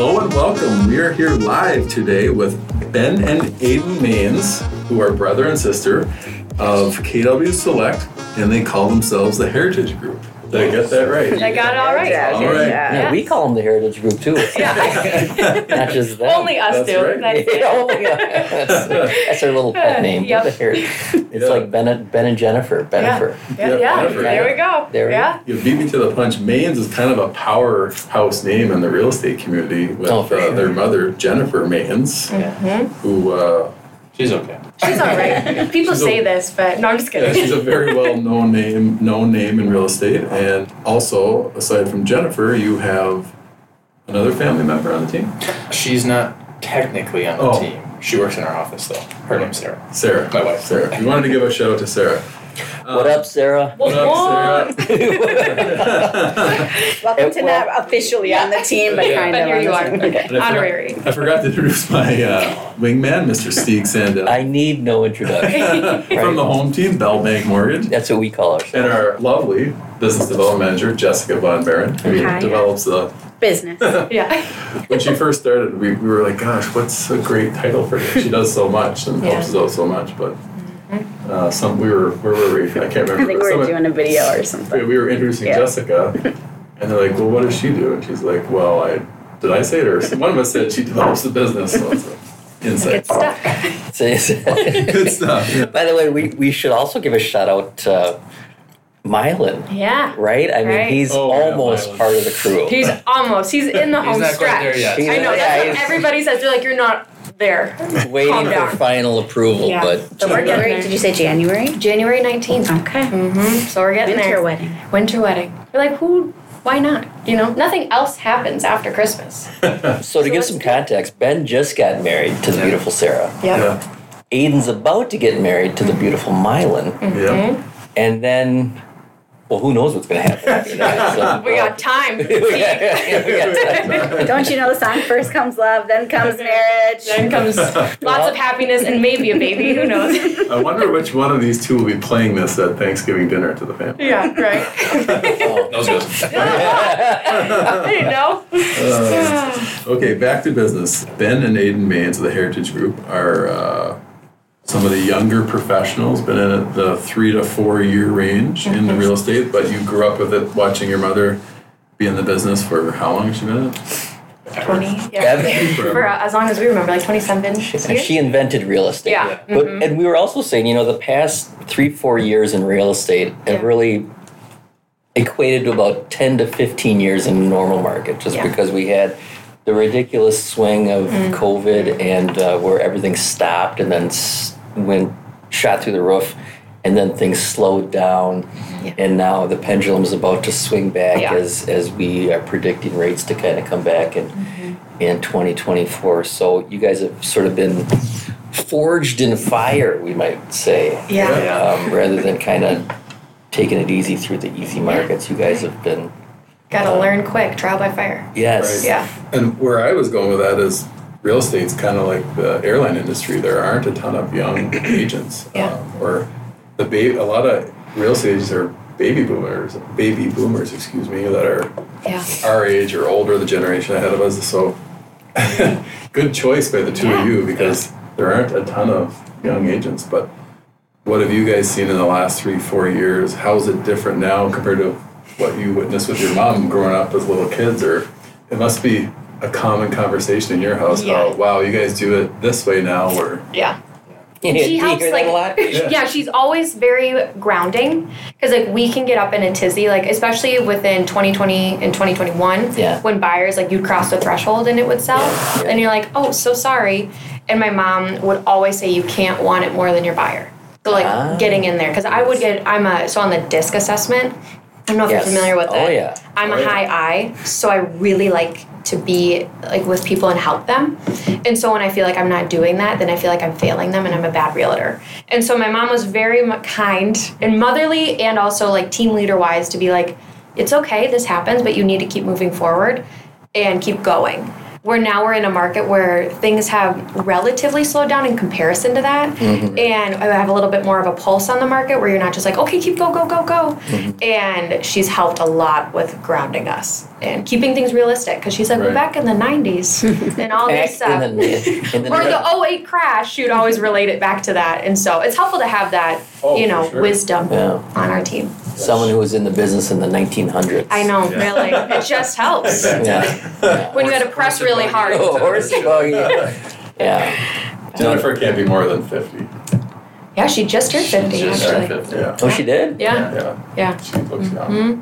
Hello and welcome. We are here live today with Ben and Ayden Mains, who are brother and sister of KW Select, and they call themselves the Heritage Group. Did I get that right? I got it all right. Yeah, All right. yeah. Yeah, we call them the Heritage Group too. Yeah. Not just them. Only us That's do. right. That's it. Yeah, only us. that's, that's our little pet name. Yep. The Heritage. It's Yeah. like Ben and, ben and Jennifer. Benifer. Yeah, Yeah, yeah. whatever. there we go. There we yeah. You beat me to the punch. Mains is kind of a powerhouse name in the real estate community with Oh, for uh, sure. their mother, Jennifer Mains, who uh, She's okay. She's all right. People She's say a- this, but no, I'm just kidding. Yeah, she's a very well known name, known name in real estate. And also, aside from Jennifer, you have another family member on the team, She's not technically on the Oh. team. She works in our office though. Her name's Sarah. Sarah. My wife. Sarah. We wanted to give a shout out to Sarah. What up, Sarah? What up, Welcome to not officially on the team, but Yeah. kind But of. here you are. Okay. And I forgot- Honorary. I forgot to introduce my uh, wingman, Mr. Stieg Sandell. I need no introduction. From the home team, Bell Bank Mortgage. That's what we call ourselves. And our lovely business development manager, Jessica Von Baron, who Hi. develops the. Business. Yeah. When she first started, we, we were like, gosh, what's a great title for her? She does so much and Yeah. helps us out so much. But uh, some we were, where were we? I can't remember. I think we were Someone- doing a video or something. we were introducing Yeah. Jessica, and they're like, well, what does she do? And she's like, well, I did I say it or one of us said she develops the business. So it's a insight. Good stuff. Say- say- Good stuff. Yeah. By the way, we, we should also give a shout out to Mylan, Yeah. right? I mean, Right. he's Oh, almost Mylan. part of the crew. He's almost. He's in the He's home not quite stretch. there yet. I know. not- That's what everybody says. They're like, you're not there. waiting Calm for down. final approval, Yeah. but So we're getting ready. Did you say January? January 19th. Okay. Mm-hmm. So we're getting Winter there. wedding. Winter wedding. We're like, who? Why not? You know, nothing else happens after Christmas. so to give some context, Ben just got married to the beautiful Sarah. Yep. Yeah. Ayden's about to get married to the beautiful Mylan, Yeah. and then, well, who knows what's going to happen after that? So, We got time. we got- we got time. Don't you know the song? First comes love, then comes marriage. Then comes lots of happiness and maybe a baby. Who knows? I wonder which one of these two will be playing this at Thanksgiving dinner to the family. yeah, right. Oh. Those goes. I didn't know. Okay, back to business. Ben and Ayden Mains of the Heritage Group are uh, some of the younger professionals, been in it the three to four year range in the real estate, but you grew up with it watching your mother be in the business for how long has she been in it? 20. Yeah. Yeah. For uh, as long as we remember, like 27 And she invented real estate. Yeah. But Mhm. and we were also saying, you know, the past three, four years in real estate have really equated to about ten to fifteen years in the normal market, just Yeah. because we had the ridiculous swing of Mm-hmm. COVID and uh, where everything stopped and then s- went shot through the roof, and then things slowed down, Yeah. and now the pendulum is about to swing back Yeah. as as we are predicting rates to kind of come back and Mm-hmm. in 2024. So you guys have sort of been forged in fire, we might say. Yeah. Um, rather than kind of taking it easy through the easy markets, you guys have been. Gotta learn quick, trial by fire. Yes. Right. Yeah. And where I was going with that is real estate's kind of like the airline industry. There aren't a ton of young agents. Yeah. Um, or the ba- a lot of real estate agents are baby boomers, baby boomers, excuse me, that are Yeah. our age or older, the generation ahead of us. So good choice by the two Yeah. of you because there aren't a ton of young agents. But what have you guys seen in the last three, four years? How is it different now compared to what you witnessed with your mom growing up as little kids? Or it must be a common conversation in your house. Yeah. How wow, you guys do it this way now, or Yeah. Do she helps like a lot? Yeah. yeah. she's always very grounding because like we can get up in a tizzy like especially within 2020 and 2021 Yeah. when buyers like you'd cross the threshold and it would sell Yeah, yeah. and you're like oh so sorry and my mom would always say you can't want it more than your buyer so like Ah. getting in there because I would get I'm a so on the DISC assessment I don't know if Yes. you're familiar with Oh, that yeah. I'm Oh, a yeah. high I so I really like to be like with people and help them. And so when I feel like I'm not doing that, then I feel like I'm failing them and I'm a bad realtor. And so my mom was very kind and motherly and also like team leader wise to be like, it's okay, this happens, but you need to keep moving forward and keep going. Where now we're in a market where things have relatively slowed down in comparison to that. Mm-hmm. And I have a little bit more of a pulse on the market where you're not just like, okay, keep go, go, go, go. Mm-hmm. And she's helped a lot with grounding us and keeping things realistic because she's like, well, Right. back in the 90s and all this stuff. in the, in the, or the 08 crash, she'd always relate it back to that. And so it's helpful to have that, Oh, you know, sure. wisdom Yeah. on our team. Someone who was in the business in the 1900s. I know, Yeah. really. It just helps. Yeah. When you had to press really hard. Oh, horse buggy. Yeah. Jennifer can't be more than 50. Yeah, she just turned 50, She just actually. turned 50. Yeah. Oh, she did. Yeah, Yeah. yeah. She looks young. Mm-hmm.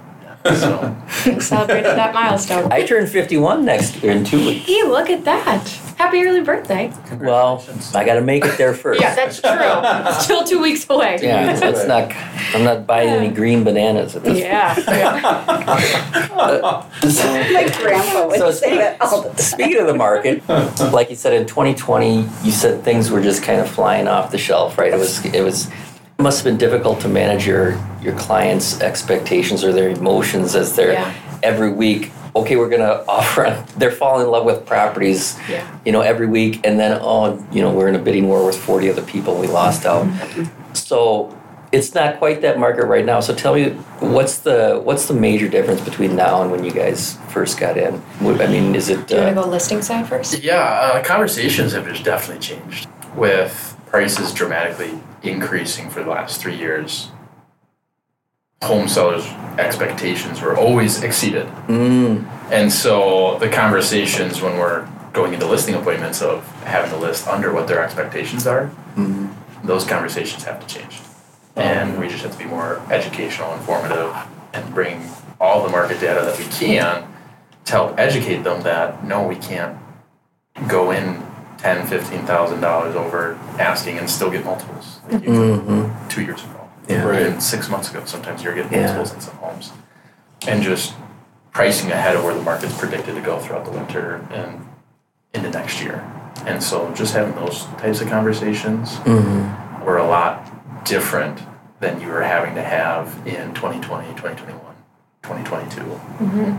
So, Celebrated that milestone. I turn 51 next year in two weeks. Hey, look at that. Happy early birthday. Well, I got to make it there first. Yeah, that's true. Still two weeks away. Yeah, so it's not. I'm not buying any green bananas at this. Yeah. My grandpa would So say speak, that all the time. speaking of the market, like you said in 2020, you said things were just kind of flying off the shelf, right? It was it was it must have been difficult to manage your your clients' expectations or their emotions as they're Yeah. every week. Okay, we're gonna offer. They're falling in love with properties, Yeah. you know, every week, and then oh, you know, we're in a bidding war with 40 other people. We lost out. So it's not quite that market right now. So tell me, what's the what's the major difference between now and when you guys first got in? I mean, is it? Do you want Uh, to go listing side first? yeah, uh, conversations have just definitely changed with prices dramatically increasing for the last three years. Home sellers' expectations were always exceeded. mm, And so the conversations when we're going into listing appointments of having to list under what their expectations are, mm, those conversations have to change. And we just have to be more educational, informative, and bring all the market data that we can to help educate them that no, we can't go in ten, fifteen thousand dollars over asking and still get multiples like you did mhm. two years ago. Yeah. Or even six months ago, sometimes you're getting Yeah. multiples in some homes. And just pricing ahead of where the market's predicted to go throughout the winter and into next year. And so just having those types of conversations Mhm. were a lot different than you were having to have in 2020, 2021, 2022. In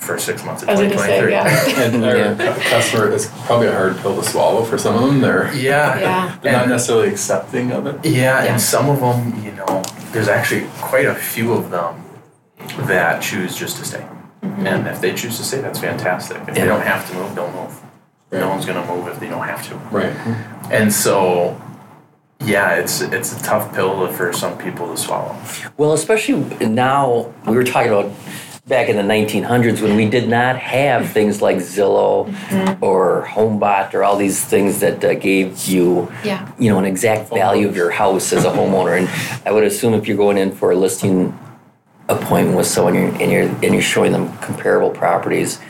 the first six months of I was gonna say, 2023. yeah. And our cu- customer is probably a hard pill to swallow for some of them. They're, Yeah. Yeah. they're not And- necessarily accepting of it. Yeah, Yeah. and some of them, you know, there's actually quite a few of them that choose just to stay. Mm-hmm. And if they choose to stay, that's fantastic. If Yeah. they don't have to move, they'll move. Right. No one's gonna move if they don't have to. Right. And so, yeah, it's it's a tough pill for some people to swallow. Well, especially now, we were talking about back in the 1900s when we did not have things like Zillow or HomeBot or all these things that uh, gave you, Yeah. you know, an exact value of your house as a homeowner. And I would assume if you're going in for a listing appointment with someone you're, and you're and you're showing them comparable properties,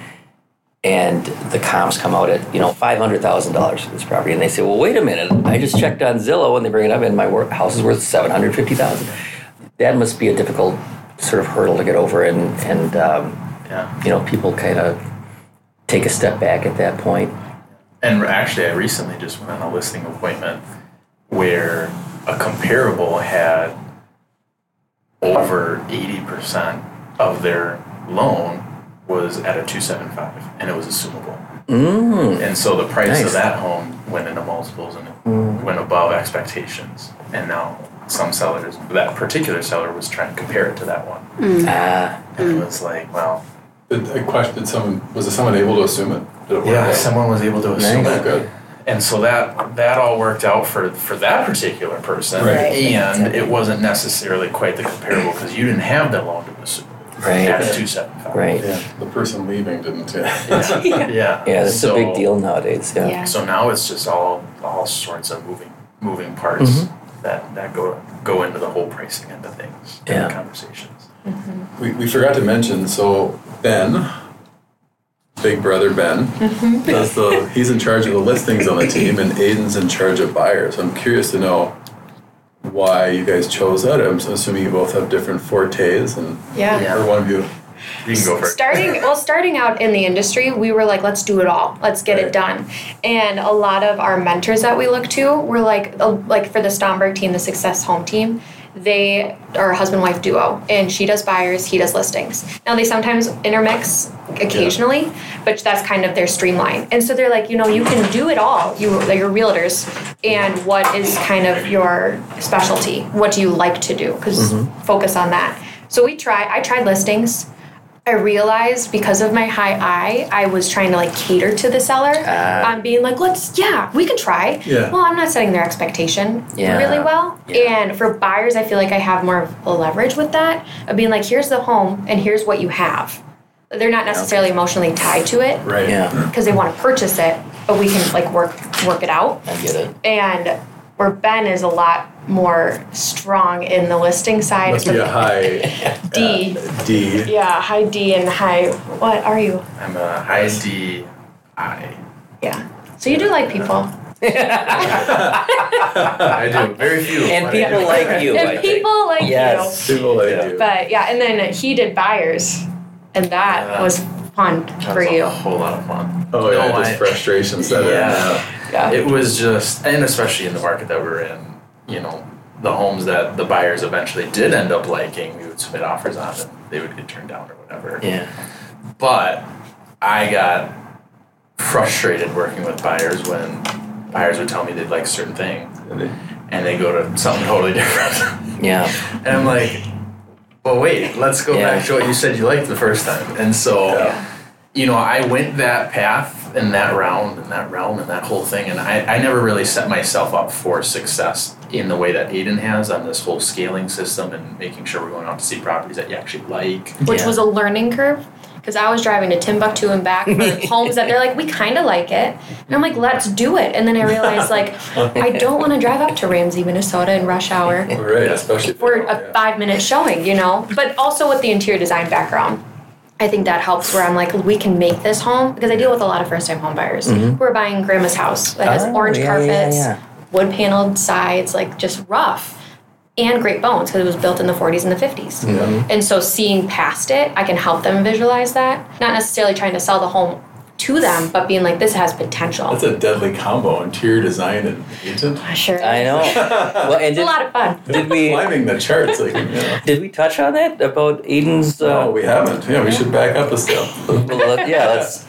and the comps come out at you know five hundred thousand dollars for this property, and they say, well, wait a minute, I just checked on Zillow, and they bring it up, and my wor- house is worth seven hundred fifty thousand. That must be a difficult sort of hurdle to get over, and and um, Yeah. you know people kind of take a step back at that point. And actually, I recently just went on a listing appointment where a comparable had over 80% of their loan was at a 275 and it was assumable. Mm. And so the price Nice. of that home went into multiples and went above expectations. And now some sellers, that particular seller was trying to compare it to that one. Ah, And it was like, well, Did, a question, did someone, was it someone able to assume it? Did it work yeah, out? someone was able to assume Nice. it. Good. And so that that all worked out for for that particular person, Right. and it wasn't necessarily quite the comparable because you didn't have that loan to assume right, at two seven five. right. Yeah, the person leaving didn't. Yeah. Yeah, yeah. Yeah, that's so, a big deal nowadays. Yeah. Yeah. So now it's just all all sorts of moving moving parts Mm-hmm. That that go go into the whole pricing end of things in Yeah. the conversations. We, we forgot to mention, so Ben, big brother Ben, mm-hmm. does the, he's in charge of the listings on the team and Ayden's in charge of buyers. I'm curious to know why you guys chose that. I'm assuming you both have different fortes and, Yeah. Yeah. or one of you. You can go for it. starting well starting out in the industry we were like let's do it all let's get Right. it done and a lot of our mentors that we look to were like like for the Stomberg team the success home team they are a husband wife duo, and she does buyers, he does listings. Now they sometimes intermix occasionally, but that's kind of their streamline. And so they're like, you know, you can do it all. You you're realtors, and what is kind of your specialty? What do you like to do? Because mm-hmm. focus on that. So we try. I tried listings. I realized because of my high eye, I was trying to like cater to the seller. Ah. um, being like, let's, yeah, we can try. Yeah. Well, I'm not setting their expectation Yeah. really well. Yeah. And for buyers, I feel like I have more of a leverage with that of being like, here's the home and here's what you have. They're not necessarily emotionally tied to it Right. Yeah, because they want to purchase it, but we can like work work it out. I get it. And where Ben is a lot more strong in the listing side. Must be a high D. uh, D. Yeah, high D and high. What are you? I'm a high D I. Yeah. So you do like people. I do. Very few. And people like you. I and think. people like Yes. People like Yeah. you. you. But yeah, and then he did buyers, and that Yeah. was fun for you. A whole lot of fun. Oh yeah, No, just I- frustration set in. Yeah. Yeah. It was just, and especially in the market that we're in, you know, the homes that the buyers eventually did end up liking, we would submit offers on, and they would get turned down or whatever. Yeah. But I got frustrated working with buyers when buyers would tell me they'd like a certain thing, And they- and they go to something totally different. Yeah. and I'm like, well, wait, let's go Yeah. back to what you said you liked the first time. And so, Yeah. you know, I went that path and that round and that realm and that whole thing, and I, I never really set myself up for success in the way that Ayden has on this whole scaling system and making sure we're going out to see properties that you actually like. which Yeah. was a learning curve because I was driving to Timbuktu and back for homes that they're like, we kind of like it, and I'm like, let's do it. And then I realized like, I don't want to drive up to Ramsey, Minnesota in rush hour Right, especially for a yeah. five minute showing, you know. But also with the interior design background. I think that helps where I'm like, we can make this home because I deal with a lot of first time home buyers mm-hmm. who are buying grandma's house that has Oh, orange yeah, carpets, yeah. Wood paneled sides, like just rough, and great bones because it was built in the 40s and the 50s. And so seeing past it, I can help them visualize that. Not necessarily trying to sell the home to them, but being like, this has potential. That's a deadly combo: interior design and agent. sure. I know. Well, and It's a lot of fun. did we climbing the charts? Like, you know. did we touch on that about Ayden's? Uh, No, we haven't. Yeah, we should back up a step. well, yeah, let's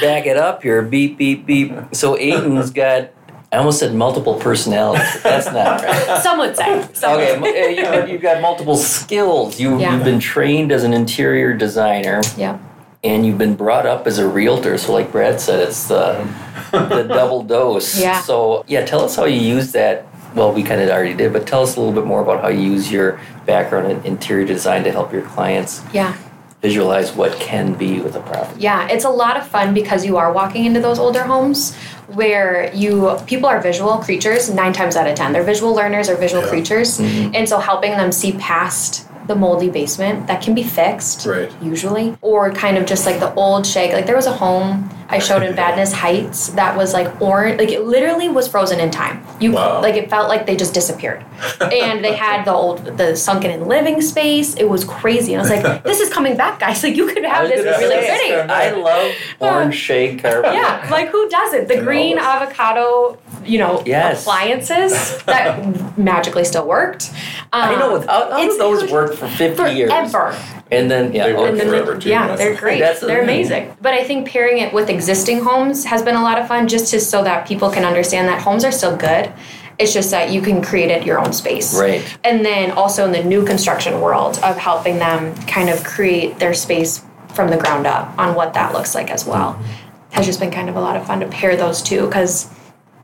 back it up here. Beep beep beep. So Ayden's got. I almost said multiple personalities. That's not right. Some would say. Some Okay, say. mu- uh, you, but you've got multiple skills. You, Yeah. You've been trained as an interior designer, Yeah. and you've been brought up as a realtor. So, like Brad said, it's the the double dose. Yeah. So, yeah, tell us how you use that. Well, we kind of already did, but tell us a little bit more about how you use your background in interior design to help your clients Yeah. Visualize what can be with a property. Yeah, it's a lot of fun because you are walking into those older homes where you people are visual creatures nine times out of ten. They're visual learners or visual Yeah. creatures, mm-hmm. and so helping them see past the moldy basement that can be fixed Right. usually or kind of just like the old shake like there was a home i showed in Vadnais Heights that was like orange like it literally was frozen in time you Wow. like it felt like they just disappeared and they had the old the sunken in living space it was crazy and i was like this is coming back guys like you could have was this gonna really say, pretty I love orange shade carpet. yeah, like who doesn't? The green avocado, you know, Yes. appliances that magically still worked. Um, I know. How, how it's do those work for 50 years? Forever. And then, yeah. They work And then forever, they- too. yeah, they're great. That's the they're thing. amazing. But I think pairing it with existing homes has been a lot of fun, just to so that people can understand that homes are still good. It's just that you can create it your own space. Right. And then also in the new construction world of helping them kind of create their space from the ground up on what that looks like as well mm-hmm. has just been kind of a lot of fun to pair those two because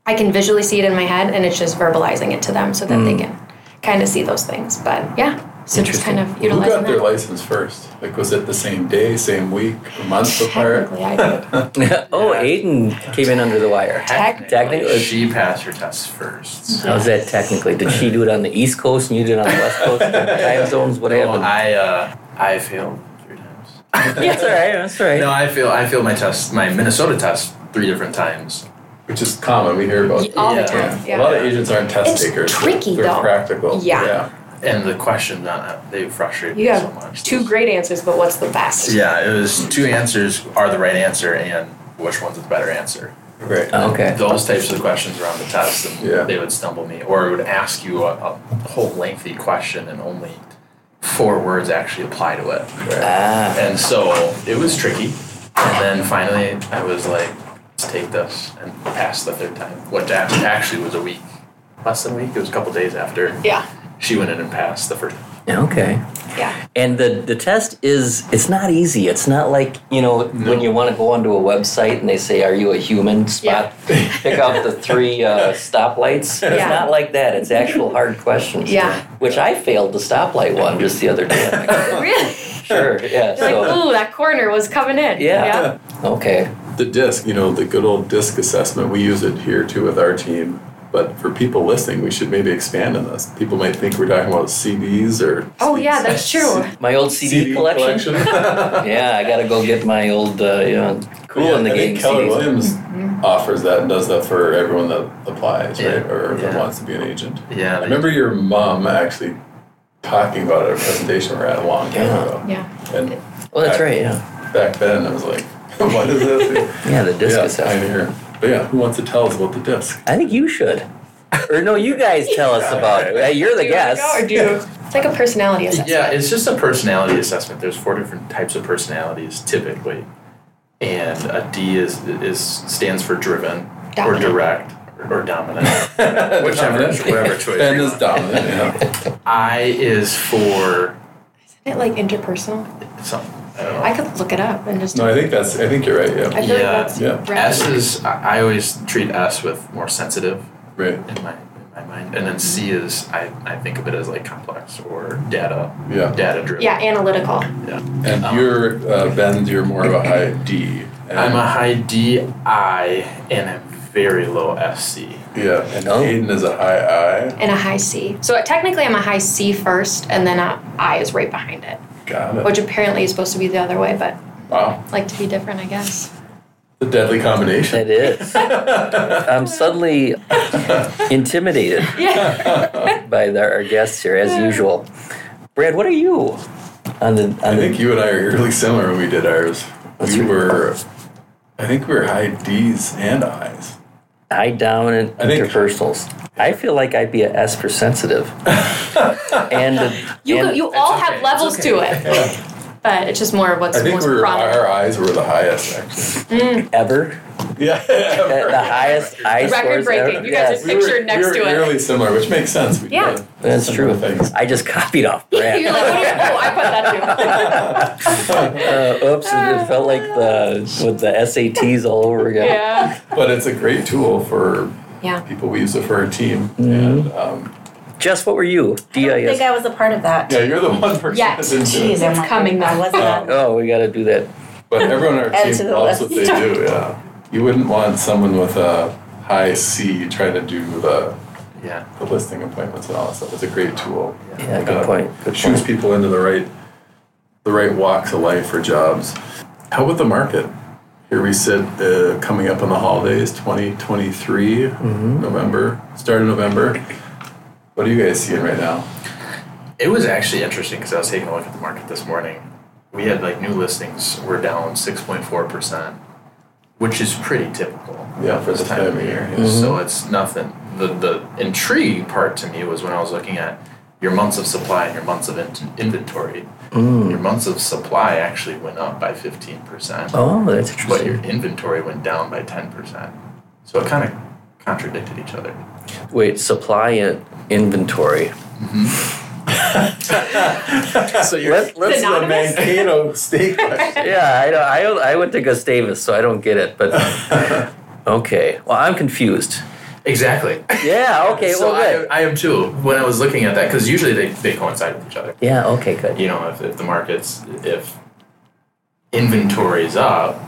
I can visually see it in my head and it's just verbalizing it to them so that they mm. can kind of see those things. But yeah, so just kind of Who utilizing got their that. license first? Like, was it the same day, same week, a month apart? Technically, I did. oh, Ayden came in under the wire. Tech- Technically, she passed her test first. how's that technically? Did she do it on the East Coast and you did it on the West Coast? Time zones? What Well, happened? I uh, I failed three times. That's all right. That's all right. No, I feel I failed my test, my Minnesota test, three different times. Which is common. We hear about. All Yeah. the time. A lot Yeah. of agents aren't test It's takers. tricky, They're though. practical. Yeah. And the questions on it, they frustrate You me so much. two great answers, but what's the best? Yeah, it was two answers are the right answer and which one's the better answer. Right. Okay. those types of questions around the test, and Yeah. they would stumble me, or it would ask you a, a whole lengthy question, and only four words actually apply to it. Ah. And so it was tricky. And then finally, I was like, let's take this and pass the third time, which actually was a week, less than a week. It was a couple days after Yeah. She went in and passed the first. Okay. Yeah. And the, the test is it's not easy. It's not like, you know, when you want to go onto a website and they say, Are you a human? Spot pick out the three uh, stoplights. It's not like that. It's actual hard questions. Yeah. Which I failed the stoplight one just the other day. Really? sure. Yeah. You're like, ooh, that corner was coming in. Yeah. okay. The DISC, you know, the good old disc assessment, we use it here too with our team. But for people listening, we should maybe expand on this. People might think we're talking about CDs or. Oh yeah, that's true. My old CD, collection. yeah, I gotta go get my old uh, you know, cool in the I game think Keller CDs. Williams offers that and does that for everyone that applies, Yeah. right? Or that wants to be an agent. Yeah. I remember your mom actually talking about it at a presentation we were at a long time Yeah. ago. Yeah. And Well, that's right. Yeah. back then, I was like, what is this? Yeah, the DISC yeah, assessment. pioneer. But yeah, who wants to tell us about the DISC? I think you should. Or no, you guys tell us about it. You're the Do you wanna guest. or do you- It's like a personality assessment. Yeah, it's just a personality assessment. There's four different types of personalities typically, and a D is is stands for driven or direct or dominant, whichever Dominant. whatever choice. Ben is dominant, yeah. I is for Isn't it like interpersonal? some. I don't know. I could look it up and just. No, I think that's, I think you're right, I yeah. feel Yeah, like that's yeah. right. S is I I always treat S with more sensitive Right, in my in my mind, and then C is I, I think of it as like complex or data yeah. data driven. Yeah, analytical. Yeah. And Um, you're, uh, Ben, you're more of a high D. and- I'm a high D I and a very low SC. Yeah, and Oh. Hayden is a high I. And a high C. So technically, I'm a high C first, and then a I is right behind it, Got it. which apparently is supposed to be the other way, but Wow, like to be different, I guess. the deadly combination. It is. I'm suddenly intimidated Yeah. by the, our guests here, as usual. Brad, what are you on the on I the? think you and I are really similar when we did ours. We right. were, I think we were high D's and I's. High dominant I think- interpersonals. I feel like I'd be a S for sensitive. and You, and, you all okay, have levels it's to it, but it's just more of what's I think most we were, prominent. our eyes were the highest actually. Mm. ever Yeah. the, the highest I Record scores breaking. ever. You guys Yes, are pictured next we were to it. It's really similar, which makes sense. We Yeah. did that's true. Things. I just copied off Brad. You're like, what do you, oh, I put that too. uh, oops! It, it felt like the with the SATs all over again. Yeah. But it's a great tool for Yeah. people. We use it for our team. Mm-hmm. And um, Jess, what were you? I don't think I was a part of that. yeah, you're the one person Yeah, that's Jeez. I'm It's coming I though. wasn't on. Oh, we got to do that. But everyone on our team to the loves what they do. Yeah, you wouldn't want someone with a high C trying to do the, Yeah. the listing appointments and all that stuff. It's a great tool. Yeah, It, good point. Good shoots point. people into the right the right walks of life for jobs. How about the market? Here we sit, uh, coming up on the holidays, 2023, Mm-hmm. November, start of November. What are you guys seeing right now? It was actually interesting because I was taking a look at the market this morning. We had like new listings were down six point four percent, which is pretty typical. Yeah, for this time of year. Mm-hmm. So it's nothing. The the intriguing part to me was when I was looking at your months of supply and your months of in- inventory. Mm. Your months of supply actually went up by fifteen percent, Oh, that's but your inventory went down by ten percent. So it kind of contradicted each other. Wait, supply and inventory. So you're Let- let's- the Mankato steak question. Yeah, I, don't- I, don't- I went to Gustavus, so I don't get it. But okay, well, I'm confused. Exactly. Yeah, okay, so well, good. I, I am too. When I was looking at that, because usually they, they coincide with each other. Yeah, okay, good. you know, if, if the market's, if inventory's up,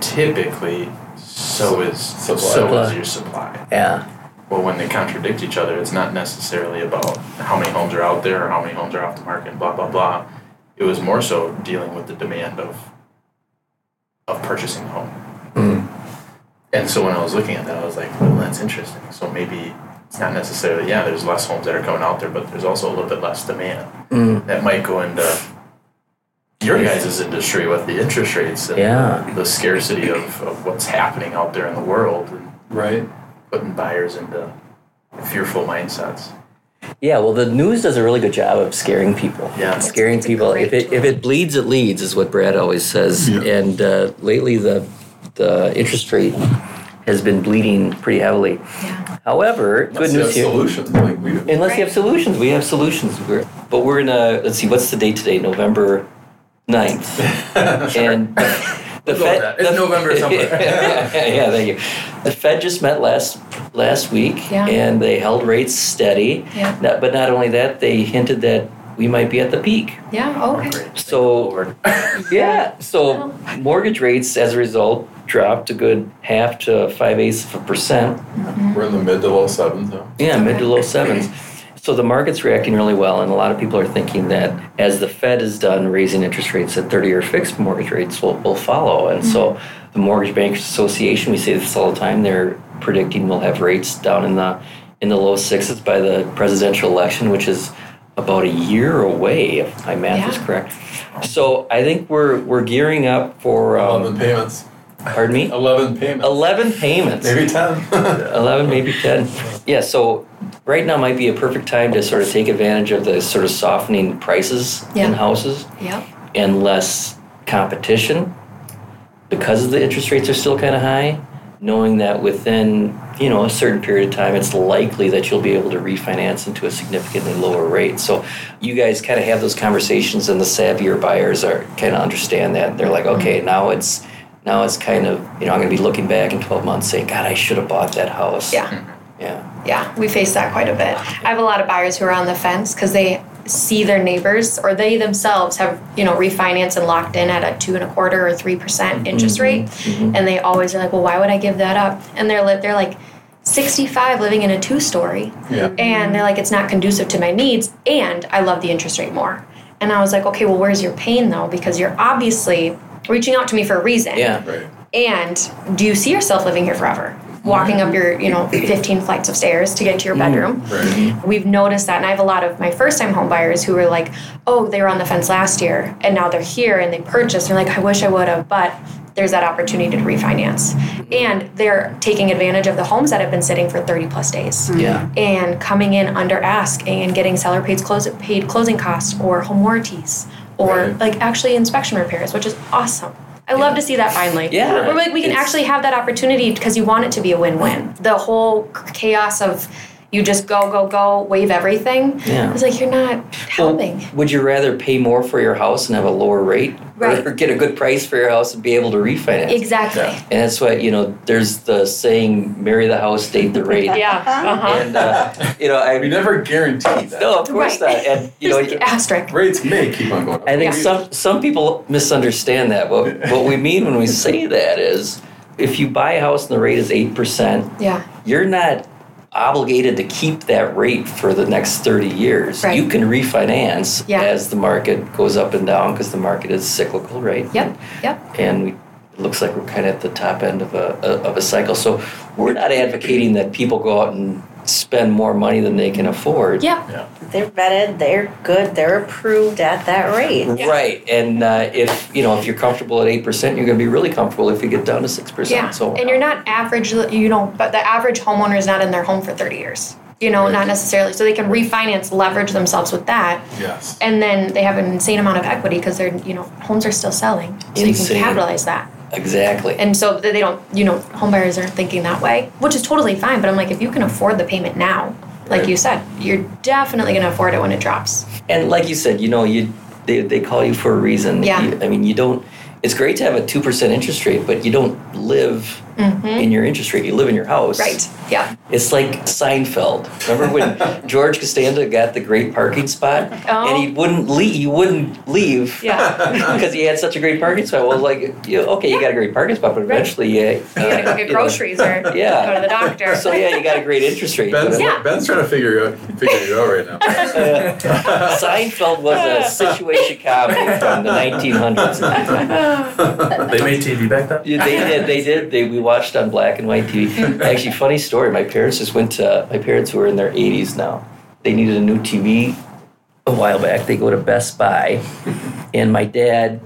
typically so is Supply. so is your supply. Yeah, Well, when they contradict each other, it's not necessarily about how many homes are out there or how many homes are off the market, blah blah blah. It was more so dealing with the demand of of purchasing a home. And so when I was looking at that, I was like, well, that's interesting. So maybe it's not necessarily, yeah, there's less homes that are coming out there, but there's also a little bit less demand Mm. that might go into your guys' industry with the interest rates and Yeah. the scarcity of, of what's happening out there in the world Right. Putting buyers into fearful mindsets. Yeah, well, the news does a really good job of scaring people. Yeah. scaring It's people. If it if it bleeds, it leads, is what Brad always says. Yeah. And uh, lately, the the interest rate has been bleeding pretty heavily. Yeah. However, good Unless you news here. Solutions like we do. Unless you have solutions, we have solutions. We're, but we're in a let's see, what's the date today? November 9th. And the We'll go with that. It's November somewhere. yeah, yeah, thank you. The Fed just met last last week, Yeah. and they held rates steady. Yeah. Not- but not only that, they hinted that we might be at the peak. Yeah. Okay. So yeah, so mortgage rates as a result dropped a good half to five eighths of a percent. Mm-hmm. We're in the mid to low sevens now. Yeah, mid to low sevens. So the market's reacting really well, and a lot of people are thinking that as the Fed is done raising interest rates, that 30 year fixed mortgage rates will, will follow. And so the Mortgage Bankers Association, we say this all the time, they're predicting we'll have rates down in the in the low sixes by the presidential election, which is about a year away, if my math is correct. So I think we're we're gearing up for um, Eleven payments. pardon me, Eleven payments. 11 payments. Maybe ten. 11, maybe 10. Yeah, so right now might be a perfect time to sort of take advantage of the sort of softening prices in houses Yep. and less competition because the interest rates are still kind of high, knowing that within, you know, a certain period of time it's likely that you'll be able to refinance into a significantly lower rate. So you guys kind of have those conversations and the savvier buyers are kind of understand that. They're like, okay, mm-hmm. now it's now it's kind of, you know, I'm going to be looking back in 12 months saying, God, I should have bought that house. Yeah. Mm-hmm. Yeah. Yeah, we face that quite a bit. I have a lot of buyers who are on the fence because they see their neighbors or they themselves have, you know, refinanced and locked in at a two and a quarter or three percent mm-hmm. interest rate, mm-hmm. and they always are like, "Well, why would I give that up?" And they're li- they're like, sixty-five, living in a two-story, yeah. and they're like, "It's not conducive to my needs, and I love the interest rate more." And I was like, "Okay, well, where's your pain though? Because you're obviously reaching out to me for a reason." Yeah. Right. And do you see yourself living here forever? Walking up your, you know, 15 flights of stairs to get to your mm, bedroom. Right. We've noticed that, and I have a lot of my first time home buyers who were like, oh, they were on the fence last year, and now they're here and they purchased. They're like, I wish I would have, but there's that opportunity to refinance. And they're taking advantage of the homes that have been sitting for 30 plus days mm. Yeah. and coming in under ask and getting seller paid, close, paid closing costs or home warranties or Right. like actually inspection repairs, which is awesome. I love to see that finally. Yeah. Where like we can It's- actually have that opportunity because you want it to be a win-win. The whole chaos of you just go go go wave everything. Yeah. It's like you're not helping. Well, would you rather pay more for your house and have a lower rate, Right. or get a good price for your house and be able to refinance? exactly. Yeah. And that's why you know there's the saying, "Marry the house, date the rate." Yeah. Uh-huh. And uh, you know, I We never guarantee that. no, of course Right. not. And you know, Just asterisk. Rates may keep on going up. I think Yeah. some some people misunderstand that. What what we mean when we say that is, if you buy a house and the rate is eight percent, Yeah. you're not obligated to keep that rate for the next 30 years. Right. You can refinance Yeah. as the market goes up and down because the market is cyclical, right? Yep. Yep. And we, it looks like we're kind of at the top end of a, of a cycle. So we're not advocating that people go out and spend more money than they can afford. Yeah. Yeah. They're vetted, they're good, they're approved at that rate. Yeah. Right, and uh, if you know if you're comfortable at eight percent, you're going to be really comfortable if you get down to six percent. Yeah. So and you're not average, you know, but the average homeowner is not in their home for 30 years. You know, Right. not necessarily. So they can refinance, leverage themselves with that. Yes. And then they have an insane amount of equity because they're, you know, homes are still selling. So you can capitalize that. Exactly. And so they don't, you know, homebuyers aren't thinking that way, which is totally fine. But I'm like, if you can afford the payment now, like Right. you said, you're definitely going to afford it when it drops. And like you said, you know, you they, they call you for a reason. Yeah. You- I mean, you don't. It's great to have a two percent interest rate, but you don't live in your interest rate. You live in your house. Mm-hmm. Right. Yeah. It's like Seinfeld. Remember when George Costanza got the great parking spot, Oh. and he wouldn't leave. He wouldn't leave. Yeah. Because he had such a great parking spot. Well, like, you okay, you got a great parking spot, but Right. eventually, you, You gotta go get you know, groceries or Yeah. go to the doctor. So yeah, you got a great interest rate. Ben's, Yeah. Ben's trying to figure out figure it out right now. Seinfeld was a situation comedy from the 1900s. They made TV back then? Yeah, they did. They did. They we watched on black and white TV. Actually, funny story. My parents just went to. My parents who are in their 80s now. They needed a new TV a while back. They go to Best Buy, and my dad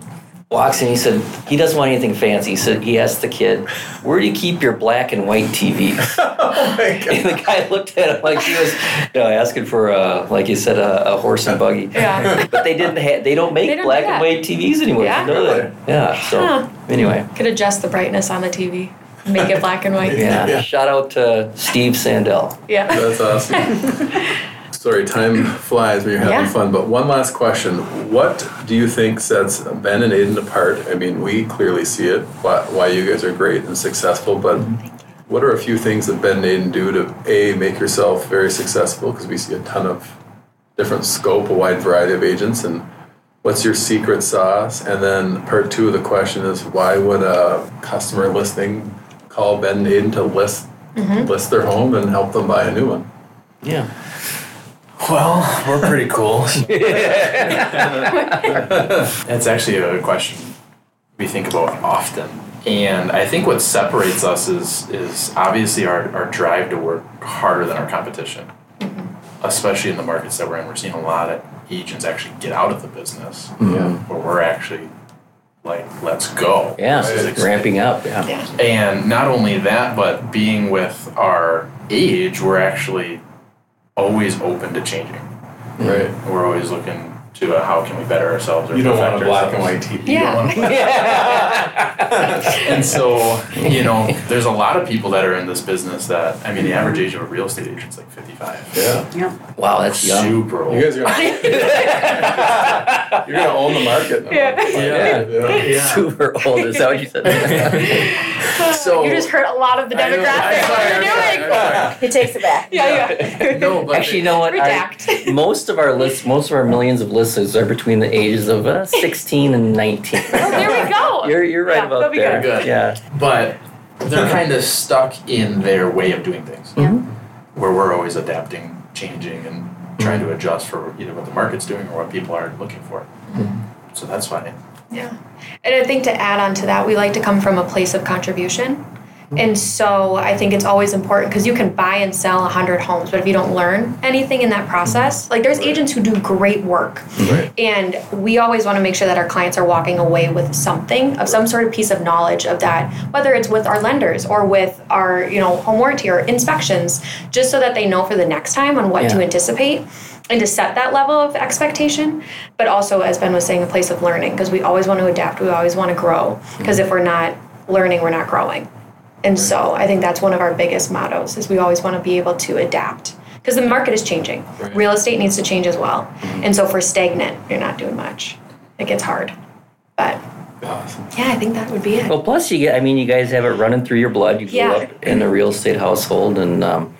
walks in. He said he doesn't want anything fancy. He said he asked the kid, "Where do you keep your black and white TVs?" Oh my God. And the guy looked at him like he was, you know, asking for a, like you said, a, a horse and buggy. Yeah. But they didn't have, they don't make They don't black do and white TVs anymore. Yeah? You know that? Yeah. So Huh. anyway, Could adjust the brightness on the TV, make it black and white. yeah. Yeah. Shout out to Steve Sandell. Yeah. That's awesome. Sorry, time flies when you're having Yeah. fun. But one last question: What do you think sets Ben and Ayden apart? I mean, we clearly see it. Why, why you guys are great and successful, but mm-hmm. what are a few things that Ben and Ayden do to a make yourself very successful? Because we see a ton of different scope, a wide variety of agents, and what's your secret sauce? And then part two of the question is why would a customer listening call Ben and to list list their home and help them buy a new one? Yeah. Well, we're pretty cool. That's actually a question we think about often. And I think what separates us is is obviously our, our drive to work harder than our competition. Mm-hmm. Especially in the markets that we're in. We're seeing a lot of agents actually get out of the business. Yeah. Where we're actually like, let's go. Yeah. This is Ramping up. Yeah. Yeah. and not only that, but being with our age, we're actually always open to changing. Right. We're always looking to uh, how can we better ourselves or You don't want a black and ourselves. white TV. Yeah. And so, you know, there's a lot of people that are in this business that, I mean, the average age of a real estate agent is like 55. Yeah. yeah. Wow, that's young. Super old. You guys are gonna, you're gonna own the market. Now. Yeah. Yeah. Yeah. Yeah. Super old. Is that what you said? So- you just hurt a lot of the I know, demographic. What you're doing. He takes it back. Yeah, yeah. No, but Actually, you know what? Our- Redact. most of our lists, most of our millions of listeners are between the ages of uh, 16 and 19. Oh, there we go. You're, you're right Yeah, about that'll be there. good. Yeah. but they're kind of stuck in their way of doing things. Where we're always adapting, changing, and trying to adjust for either what the market's doing or what people are looking for. So that's fine. Yeah. And I think to add on to that, we like to come from a place of contribution. And so I think it's always important because you can buy and sell 100 homes, but if you don't learn anything in that process, like there's agents who do great work. Right. And we always want to make sure that our clients are walking away with something of some sort of piece of knowledge of that, whether it's with our lenders or with our, you know, home warranty or inspections, just so that they know for the next time on what to anticipate and to set that level of expectation. But also, as Ben was saying, a place of learning because we always want to adapt, we always want to grow. Because if we're not learning, we're not growing. And so I think that's one of our biggest mottos is we always want to be able to adapt because the market is changing. Right. Real estate needs to change as well. And so if we're stagnant, you're not doing much. It gets hard. But Awesome. yeah, I think that would be it. Well, plus you get, I mean, you guys have it running through your blood. You grew Yeah. up in a real estate household, and um,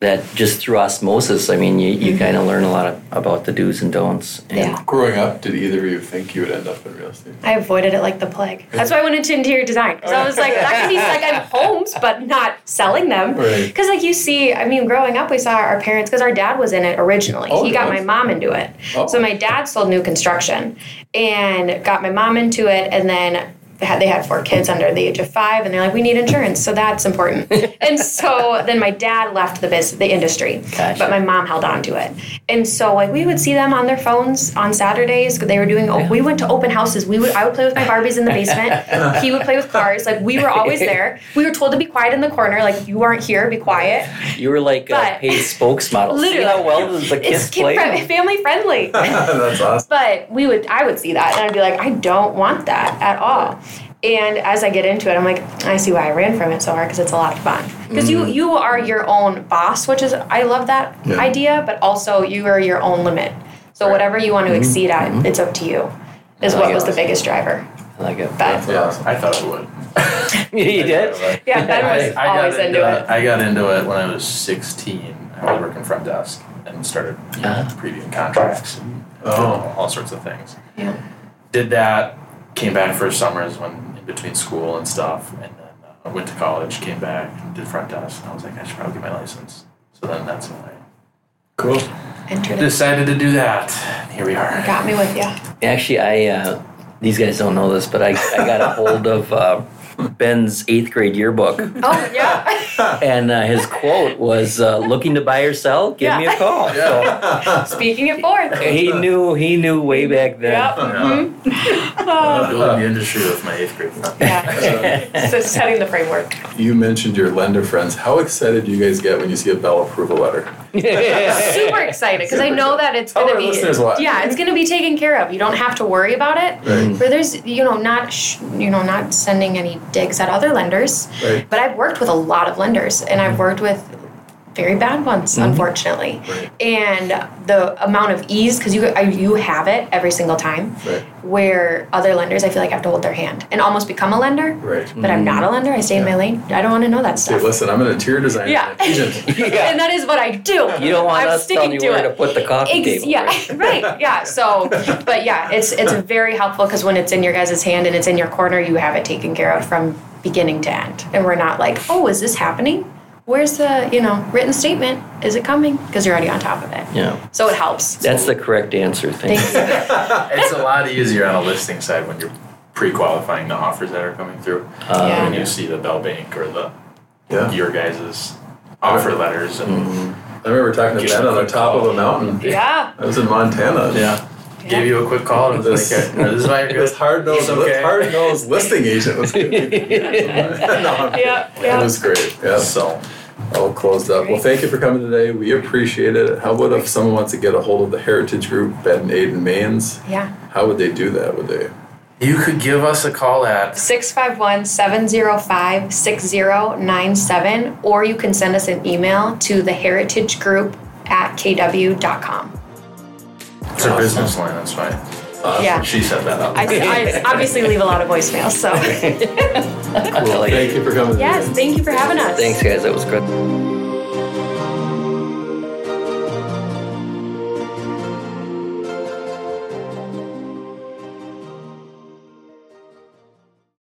that just through osmosis, I mean, you, you kind of learn a lot of, about the do's and don'ts. And Mm-hmm. Yeah. Growing up, did either of you think you would end up in real estate? I avoided it like the plague. That's why I went into interior design because I was like, that can be like I'm homes, but not selling them. Right. Because like you see, I mean, growing up, we saw our parents because our dad was in it originally. Oh, he got my mom into it. Oh. So my dad sold new construction and got my mom into it, and then. They had, they had four kids under the age of five, and they're like, "We need insurance, so that's important." and so then my dad left the biz, the industry, Gotcha. but my mom held on to it. And so like we would see them on their phones on Saturdays. 'cause They were doing. Oh, we went to open houses. We would. I would play with my Barbies in the basement. he would play with cars. Like we were always there. We were told to be quiet in the corner. Like you aren't here. Be quiet. You were like a But- paid spokesmodel. See Literally. how well does the kids It's kid play? friendly, family friendly. That's awesome. But we would, I would see that, and I'd be like, I don't want that at all. And as I get into it, I'm like, I see why I ran from it so hard because it's a lot of fun. Because you mm. you are your own boss, which is I love that Yeah. idea, but also you are your own limit. So Right. whatever you want to mm-hmm. exceed at, mm-hmm. it's up to you. Is I what was it. the biggest driver. I like it. But Yeah, I thought it would. you did? yeah, Ben was I, I always got into it. I got into it when I was 16. I was working front desk and started you know, Uh-huh. previewing contracts and Oh. all sorts of things. Yeah. Did that, came back for summers when in between school and stuff, and then uh, went to college, came back, and did front desk. And I was like, I should probably get my license. So then that's when I Cool. Entered it. decided to do that. And here we are. Got me with you. Actually, I uh, these guys don't know this, but I, I got a hold of uh, Ben's eighth grade yearbook, Oh yeah. and uh, his quote was, uh, "Looking to buy or sell? Give me a Yeah. call." So Speaking it forth. he knew he knew way back then. Yep. mhm. Uh, building the industry with my eighth grade. friend. Yeah. so setting the framework. You mentioned your lender friends. How excited do you guys get when you see a Bell approval letter? Super excited because I know that it's gonna be listeners why. yeah, it's gonna be taken care of. You don't have to worry about it. Right. Where there's you know not sh- you know not sending any digs at other lenders, Right. but I've worked with a lot of lenders and I've mm-hmm. worked with very bad ones, mm-hmm. unfortunately. Right. And the amount of ease because you you have it every single time. Right. Where other lenders, I feel like I have to hold their hand and almost become a lender. Right. But I'm not a mm-hmm. lender. I stay in my lane. I don't want to know that Hey, stuff. listen, I'm an interior designer Yeah. and agent. and that is what I do. You don't want I'm us telling sticking you where to to put the coffee Ex- table. yeah, right? right. Yeah. So, but yeah, it's it's very helpful because when it's in your guys' hand and it's in your corner, you have it taken care of from beginning to end, and we're not like, oh, is this happening? Where's the you know written statement? Is it coming? Because you're already on top of it. Yeah. So it helps. That's the correct answer. Thank Thank you. you. It's a lot easier on a listing side when you're pre-qualifying the offers that are coming through. Uh, Yeah. When you see the Bell Bank or the Yeah. your guys' offer letters and I remember talking to Give Ben on the quick top of call. a mountain. Yeah. I was in Montana. yeah, gave you a quick call and was like, "Hey, "This is why you're This good." hard nosed, okay. hard nosed listing agent was good. no, Yeah, yeah. It was great. Yeah. So All closed up. Well, thank you for coming today. We appreciate it. How about if someone wants to get a hold of the Heritage Group, Ben and Ayden Mains? Yeah. How would they do that? Would they? you could give us a call at 651 705 6097, or you can send us an email to the heritage group at kw.com. it's our business line. That's fine. Yeah. She set that up. I, I obviously leave a lot of voicemails, so. I. Thank you for coming. yes, thank you for having us. Thanks, guys. That was good.